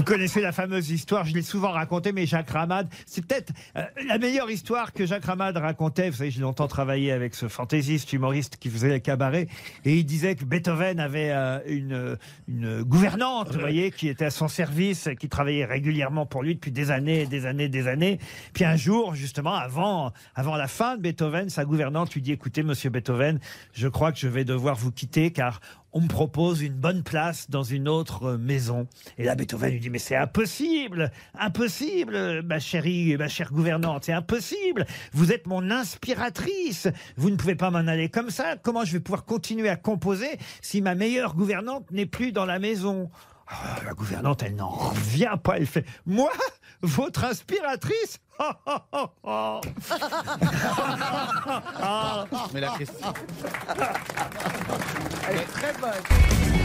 Vous connaissez la fameuse histoire, je l'ai souvent racontée, mais Jacques Ramade, c'est peut-être euh, la meilleure histoire que Jacques Ramade racontait. Vous savez, j'ai longtemps travaillé avec ce fantaisiste, humoriste qui faisait les cabarets, et il disait que Beethoven avait euh, une, une gouvernante, vous voyez, qui était à son service, qui travaillait régulièrement pour lui depuis des années, des années, des années. Puis un jour, justement, avant, avant la fin de Beethoven, sa gouvernante lui dit, écoutez, monsieur Beethoven, je crois que je vais devoir vous quitter car on me propose une bonne place dans une autre euh, maison. Et là, Beethoven lui dit, mais c'est impossible, impossible, ma chérie, ma chère gouvernante, c'est impossible. Vous êtes mon inspiratrice. Vous ne pouvez pas m'en aller comme ça. Comment je vais pouvoir continuer à composer si ma meilleure gouvernante n'est plus dans la maison? Ah, la gouvernante, elle n'en revient pas. Elle fait, moi, votre inspiratrice? Mais la question. Elle est très bonne.